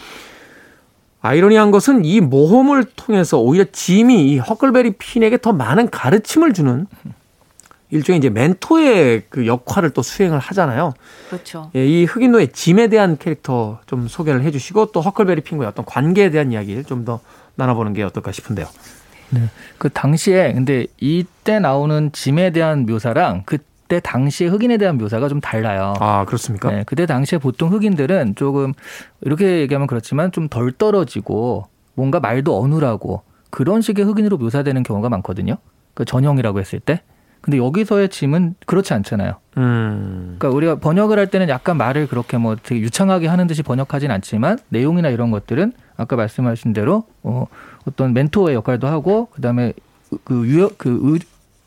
아이러니한 것은 이 모험을 통해서 오히려 짐이 이 허클베리 핀에게 더 많은 가르침을 주는 일종의 이제 멘토의 그 역할을 또 수행을 하잖아요. 그렇죠. 예, 이 흑인노의 짐에 대한 캐릭터 좀 소개를 해주시고 또 허클베리 핑과의 어떤 관계에 대한 이야기를 좀 더 나눠보는 게 어떨까 싶은데요. 그 당시에 근데 이때 나오는 짐에 대한 묘사랑 그 때 당시에 흑인에 대한 묘사가 좀 달라요. 아 그렇습니까? 네, 그때 당시에 보통 흑인들은 조금 이렇게 얘기하면 그렇지만 좀 덜 떨어지고 뭔가 말도 어눌하고 그런 식의 흑인으로 묘사되는 경우가 많거든요. 그 전형이라고 했을 때. 근데 여기서의 짐은 그렇지 않잖아요. 음, 그러니까 우리가 번역을 할 때는 약간 말을 그렇게 뭐 되게 유창하게 하는 듯이 번역하진 않지만 내용이나 이런 것들은 아까 말씀하신 대로 어, 어떤 멘토의 역할도 하고 그다음에 그 유여 그 의,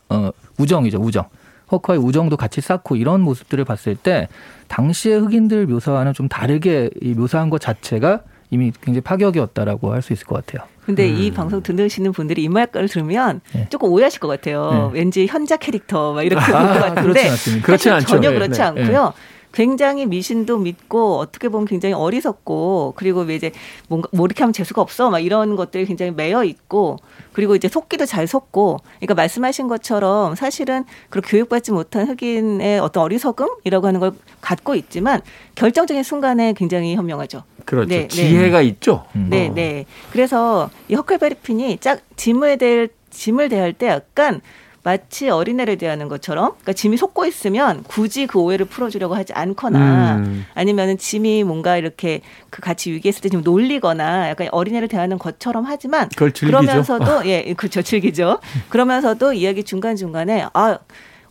어, 우정이죠 우정 허커의 우정도 같이 쌓고 이런 모습들을 봤을 때 당시의 흑인들 묘사와는 좀 다르게 이 묘사한 것 자체가 이미 굉장히 파격이었다라고 할 수 있을 것 같아요. 근데 이 방송 듣으시는 분들이 이 말을 들으면 네. 조금 오해하실 것 같아요. 네. 왠지 현자 캐릭터 막 이렇게 볼 아, 것 같은데 그렇진 않습니다. 그렇진 사실 않죠. 전혀 네, 그렇지 네, 않고요. 굉장히 미신도 믿고 어떻게 보면 굉장히 어리석고 그리고 이제 뭔가 뭐 이렇게 하면 재수가 없어 막 이런 것들이 굉장히 매여 있고 그리고 이제 속기도 잘 속고 그러니까 말씀하신 것처럼 사실은 그렇게 교육받지 못한 흑인의 어떤 어리석음이라고 하는 걸 갖고 있지만 결정적인 순간에 굉장히 현명하죠. 그렇죠. 네, 네. 지혜가 있죠. 음. 네, 어. 네. 그래서 이 허클베리 핀이 짝 짐을 대할 짐을 대할 때 약간 마치 어린애를 대하는 것처럼 그러니까 짐이 속고 있으면 굳이 그 오해를 풀어주려고 하지 않거나 음. 아니면은 짐이 뭔가 이렇게 그 같이 위기했을 때 좀 놀리거나 약간 어린애를 대하는 것처럼 하지만. 그러면서도 예 그렇죠 즐기죠. 그러면서도 이야기 중간 중간에 아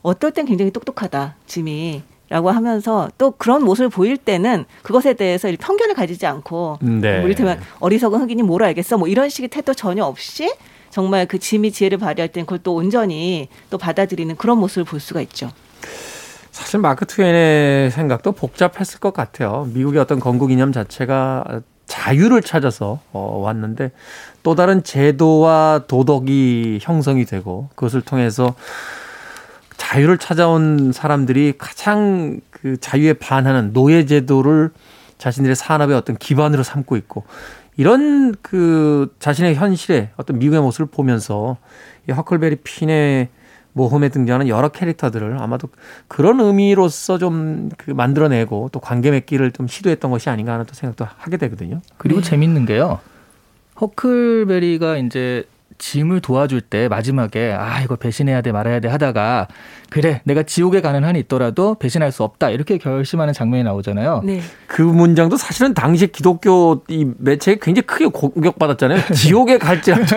어떨 땐 굉장히 똑똑하다 짐이. 라고 하면서 또 그런 모습을 보일 때는 그것에 대해서 편견을 가지지 않고 네. 뭐 이를테면 어리석은 흑인이 뭘 알겠어 뭐 이런 식의 태도 전혀 없이 정말 그 짐이 지혜를 발휘할 땐 그걸 또 온전히 또 받아들이는 그런 모습을 볼 수가 있죠. 사실 마크 트웨인의 생각도 복잡했을 것 같아요. 미국의 어떤 건국 이념 자체가 자유를 찾아서 어, 왔는데 또 다른 제도와 도덕이 형성이 되고 그것을 통해서 자유를 찾아온 사람들이 가장 그 자유에 반하는 노예 제도를 자신들의 산업의 어떤 기반으로 삼고 있고 이런 그 자신의 현실의 어떤 미국의 모습을 보면서 이 허클베리 핀의 모험에 등장하는 여러 캐릭터들을 아마도 그런 의미로서 좀 그 만들어내고 또 관계 맺기를 좀 시도했던 것이 아닌가 하는 또 생각도 하게 되거든요. 그리고 재밌는 게요. 허클베리가 이제 짐을 도와줄 때 마지막에 아 이거 배신해야 돼 말아야 돼 하다가 그래 내가 지옥에 가는 한이 있더라도 배신할 수 없다 이렇게 결심하는 장면이 나오잖아요. 네. 그 문장도 사실은 당시 기독교 이 매체에 굉장히 크게 공격받았잖아요. 지옥에 갈지라도.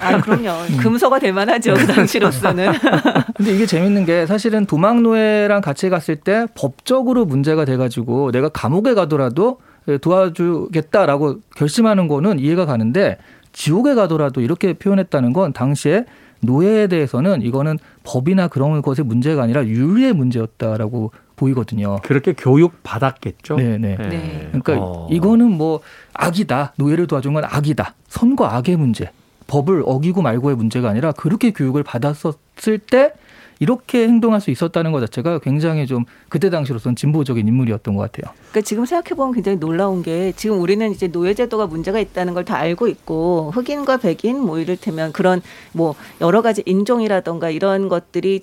아 그럼요. 금서가 될 만하죠 그 당시로서는. 근데 이게 재밌는 게 사실은 도망 노예랑 같이 갔을 때 법적으로 문제가 돼가지고 내가 감옥에 가더라도 도와주겠다라고 결심하는 거는 이해가 가는데 지옥에 가더라도 이렇게 표현했다는 건 당시에 노예에 대해서는 이거는 법이나 그런 것의 문제가 아니라 윤리의 문제였다라고 보이거든요. 그렇게 교육 받았겠죠. 네네. 네. 그러니까 어. 이거는 뭐 악이다. 노예를 도와준 건 악이다. 선과 악의 문제. 법을 어기고 말고의 문제가 아니라 그렇게 교육을 받았었을 때 이렇게 행동할 수 있었다는 것 자체가 굉장히 좀 그때 당시로서는 진보적인 인물이었던 것 같아요. 그러니까 지금 생각해 보면 굉장히 놀라운 게 지금 우리는 이제 노예제도가 문제가 있다는 걸 다 알고 있고 흑인과 백인 뭐 이를테면 그런 뭐 여러 가지 인종이라던가 이런 것들이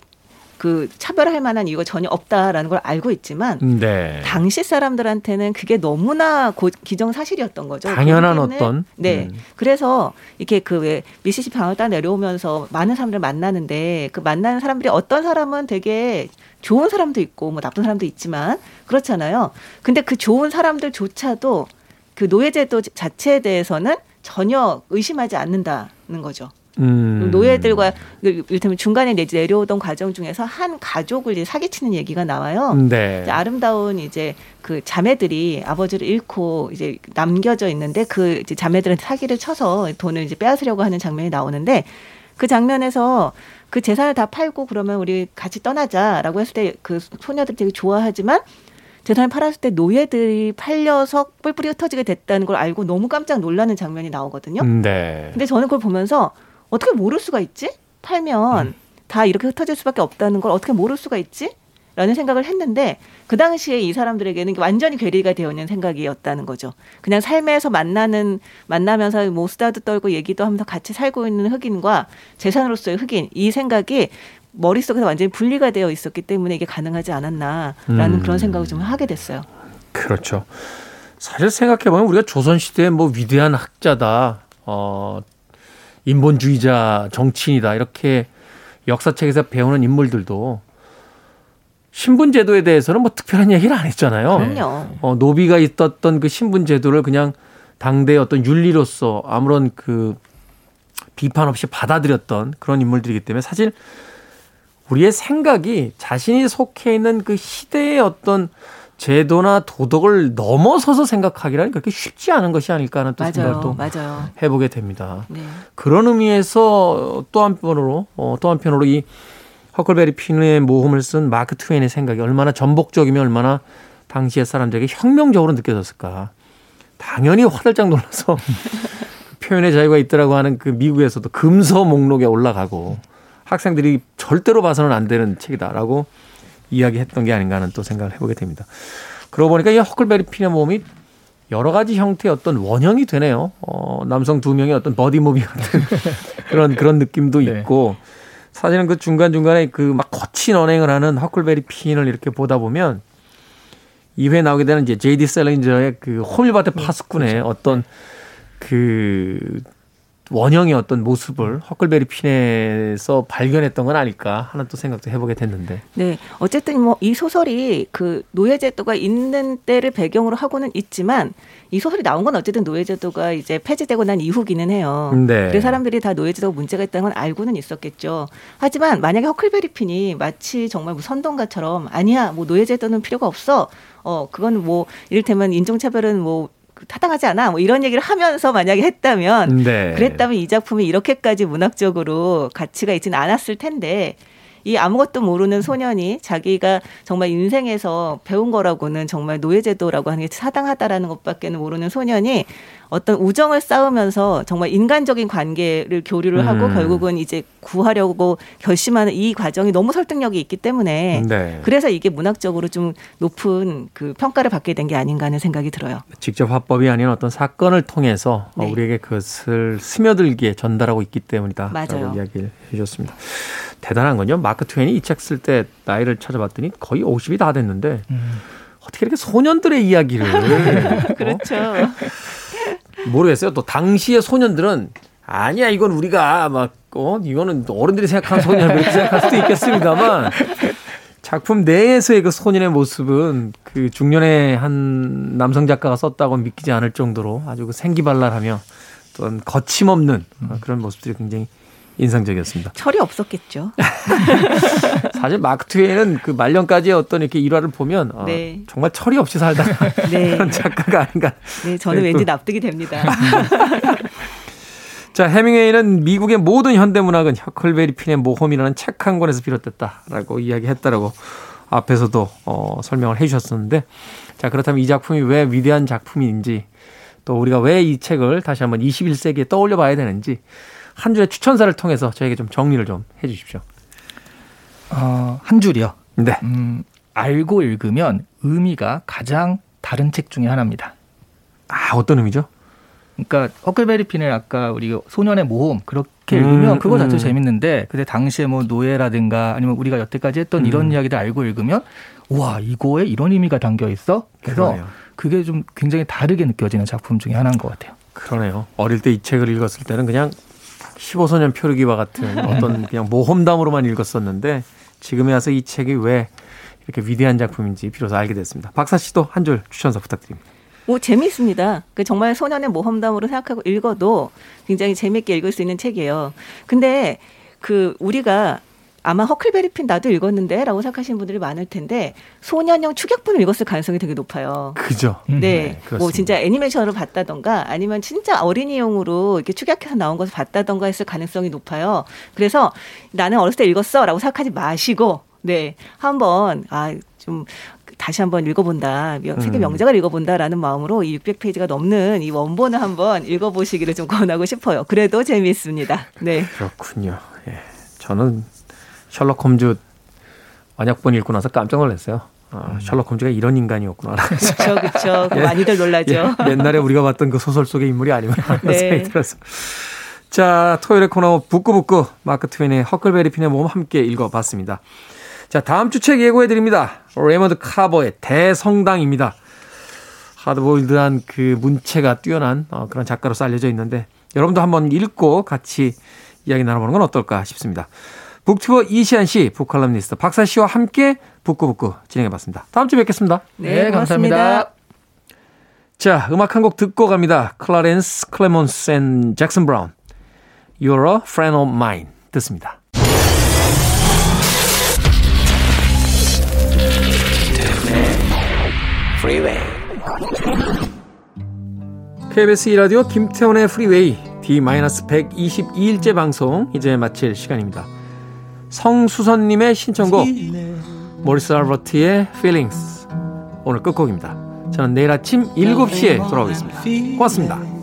그 차별할 만한 이유가 전혀 없다라는 걸 알고 있지만 네. 당시 사람들한테는 그게 너무나 고, 기정사실이었던 거죠. 당연한 어떤, 네. 음. 그래서 이렇게 그 왜 미시시피 강을 따 내려오면서 많은 사람들을 만나는데 그 만나는 사람들이 어떤 사람은 되게 좋은 사람도 있고 뭐 나쁜 사람도 있지만 그렇잖아요. 근데 그 좋은 사람들조차도 그 노예제도 자체에 대해서는 전혀 의심하지 않는다는 거죠. 음. 노예들과 이를테면 중간에 내- 내려오던 과정 중에서 한 가족을 이제 사기치는 얘기가 나와요. 네. 이제 아름다운 이제 그 자매들이 아버지를 잃고 이제 남겨져 있는데 그 이제 자매들한테 사기를 쳐서 돈을 이제 빼앗으려고 하는 장면이 나오는데 그 장면에서 그 재산을 다 팔고 그러면 우리 같이 떠나자라고 했을 때 그 소녀들이 되게 좋아하지만 재산을 팔았을 때 노예들이 팔려서 뿔뿔이 흩어지게 됐다는 걸 알고 너무 깜짝 놀라는 장면이 나오거든요. 네. 근데 저는 그걸 보면서 어떻게 모를 수가 있지? 팔면 다 이렇게 흩어질 수밖에 없다는 걸 어떻게 모를 수가 있지? 라는 생각을 했는데 그 당시에 이 사람들에게는 완전히 괴리가 되어 있는 생각이었다는 거죠. 그냥 삶에서 만나는 만나면서 뭐 수다도 떨고 얘기도 하면서 같이 살고 있는 흑인과 재산으로서의 흑인 이 생각이 머릿속에서 완전히 분리가 되어 있었기 때문에 이게 가능하지 않았나라는 음. 그런 생각을 좀 하게 됐어요. 그렇죠. 사실 생각해 보면 우리가 조선 시대에 뭐 위대한 학자다, 어, 인본주의자, 정치인이다, 이렇게 역사책에서 배우는 인물들도 신분제도에 대해서는 뭐 특별한 얘기를 안 했잖아요. 그럼요. 어, 노비가 있었던 그 신분제도를 그냥 당대의 어떤 윤리로서 아무런 그 비판 없이 받아들였던 그런 인물들이기 때문에 사실 우리의 생각이 자신이 속해 있는 그 시대의 어떤 제도나 도덕을 넘어서서 생각하기라는 그렇게 쉽지 않은 것이 아닐까 하는 또 생각을 맞아요. 또 맞아요. 해보게 됩니다. 네. 그런 의미에서 또 한편으로 어, 또 한편으로 이 허클베리 피누의 모험을 쓴 마크 트웨인의 생각이 얼마나 전복적이며 얼마나 당시의 사람들에게 혁명적으로 느껴졌을까. 당연히 화들짝 놀라서 표현의 자유가 있더라고 하는 그 미국에서도 금서 목록에 올라가고 학생들이 절대로 봐서는 안 되는 책이다라고 이야기했던 게 아닌가 하는 또 생각을 해보게 됩니다. 그러고 보니까 이 허클베리 핀의 모험이 여러 가지 형태의 어떤 원형이 되네요. 어, 남성 두 명의 어떤 버디 무비 같은 그런 그런 느낌도 네. 있고 사실은 그 중간 중간에 그 막 거친 언행을 하는 허클베리 핀을 이렇게 보다 보면 이회에 나오게 되는 이제 제이디 셀린저의 그 호밀바트 파스꾼의 어떤 그 원형의 어떤 모습을 허클베리 핀에서 발견했던 건 아닐까 하는 또 생각도 해보게 됐는데. 네. 어쨌든 뭐 이 소설이 그 노예제도가 있는 때를 배경으로 하고는 있지만 이 소설이 나온 건 어쨌든 노예제도가 이제 폐지되고 난 이후기는 해요. 네. 그래서 사람들이 다 노예제도가 문제가 있다는 건 알고는 있었겠죠. 하지만 만약에 허클베리 핀이 마치 정말 뭐 선동가처럼 아니야, 뭐 노예제도는 필요가 없어. 어, 그건 뭐 이를테면 인종차별은 뭐 타당하지 않아. 뭐 이런 얘기를 하면서 만약에 했다면 네. 그랬다면 이 작품이 이렇게까지 문학적으로 가치가 있지는 않았을 텐데 이 아무것도 모르는 소년이 자기가 정말 인생에서 배운 거라고는 정말 노예제도라고 하는 게 사당하다라는 것밖에는 모르는 소년이 어떤 우정을 쌓으면서 정말 인간적인 관계를 교류를 하고 음. 결국은 이제 구하려고 결심하는 이 과정이 너무 설득력이 있기 때문에 네. 그래서 이게 문학적으로 좀 높은 그 평가를 받게 된 게 아닌가 하는 생각이 들어요. 직접 화법이 아닌 어떤 사건을 통해서 어, 네. 우리에게 그것을 스며들게 전달하고 있기 때문이다. 맞아요. 라고 이야기를 해주셨습니다. 대단한 건요. 마크 트웨인이 이 책 쓸 때 나이를 찾아봤더니 거의 50이 다 됐는데 어떻게 이렇게 소년들의 이야기를 어? 그렇죠. 모르겠어요. 또 당시의 소년들은 아니야 이건 우리가 막 어, 이거는 어른들이 생각하는 소년 이렇게 생각할 수도 있겠습니다만. 작품 내에서의 그 소년의 모습은 그 중년의 한 남성 작가가 썼다고 믿기지 않을 정도로 아주 그 생기발랄하며 또는 거침없는 어, 그런 모습들이 굉장히 인상적이었습니다. 철이 없었겠죠. 사실 마크 트웨이는 그 말년까지의 어떤 이렇게 일화를 보면 어, 네. 정말 철이 없이 살다가 네. 그런 작가가 아닌가. 네, 저는 네, 왠지 또- 납득이 됩니다. 자, 해밍웨이는 미국의 모든 현대 문학은 허클베리 핀의 모험이라는 책 한 권에서 비롯됐다라고 이야기했다라고 앞에서도 어, 설명을 해 주셨었는데, 자 그렇다면 이 작품이 왜 위대한 작품인지, 또 우리가 왜 이 책을 다시 한번 21세기에 떠올려 봐야 되는지 한 줄의 추천사를 통해서 저에게 좀 정리를 좀 해주십시오. 어, 한 줄이요. 네, 음, 알고 읽으면 의미가 가장 다른 책 중에 하나입니다. 아 어떤 의미죠? 그러니까 허클베리 핀을 아까 우리 소년의 모험 그렇게 음, 읽으면 그거 자체 음. 재밌는데 그때 당시에 뭐 노예라든가 아니면 우리가 여태까지 했던 이런 음. 이야기들 알고 읽으면 와 이거에 이런 의미가 담겨 있어. 그래서 그러네요. 그게 좀 굉장히 다르게 느껴지는 작품 중에 하나인 것 같아요. 그러네요. 어릴 때 이 책을 읽었을 때는 그냥 15소년 표류기와 같은 어떤 그냥 모험담으로만 읽었었는데 지금에 와서 이 책이 왜 이렇게 위대한 작품인지 비로소 알게 됐습니다. 박사 씨도 한 줄 추천서 부탁드립니다. 뭐 재미있습니다. 그 정말 소년의 모험담으로 생각하고 읽어도 굉장히 재미있게 읽을 수 있는 책이에요. 근데 그 우리가 아마 허클베리 핀 나도 읽었는데 라고 생각하시는 분들이 많을 텐데 소년형 축약본을 읽었을 가능성이 되게 높아요. 그죠? 네, 그렇습니다. 뭐 진짜 애니메이션으로 봤다던가 아니면 진짜 어린이용으로 이렇게 축약해서 나온 것을 봤다던가 했을 가능성이 높아요. 그래서 나는 어렸을 때 읽었어 라고 생각하지 마시고 네 한번 아 좀 다시 한번 읽어본다 명- 세계 음. 명작을 읽어본다라는 마음으로 이 600페이지가 넘는 이 원본을 한번 읽어보시기를 좀 권하고 싶어요. 그래도 재미있습니다. 네, 그렇군요. 예. 저는 셜록 홈즈 완역본 읽고 나서 깜짝 놀랐어요. 아, 셜록 홈즈가 이런 인간이었구나. 그렇죠, 그렇죠. 예. 많이들 놀라죠. 예, 옛날에 우리가 봤던 그 소설 속의 인물이 아니구나 하는 네. 생각이. 자, 토요일의 코너 북구북구 마크 트웨인의 허클베리 핀의 모험 함께 읽어봤습니다. 자, 다음 주 책 예고해 드립니다. 레이먼드 카버의 대성당입니다. 하드보일드한 그 문체가 뛰어난 어, 그런 작가로서 알려져 있는데 여러분도 한번 읽고 같이 이야기 나눠보는 건 어떨까 싶습니다. 북튜버 이시한 씨, 북칼럼니스트 박사 씨와 함께 북구북구 진행해봤습니다. 다음 주에 뵙겠습니다. 네, 고맙습니다. 자, 음악 한 곡 듣고 갑니다. 클라렌스 클레몬스 and 잭슨 브라운. You're a friend of mine. 듣습니다. KBS 2라디오 김태훈의 프리웨이 D-122일째 방송 이제 마칠 시간입니다. 성수선님의 신청곡 모리스 알버트의 Feelings 오늘 끝곡입니다. 저는 내일 아침 7시에 돌아오겠습니다. 고맙습니다.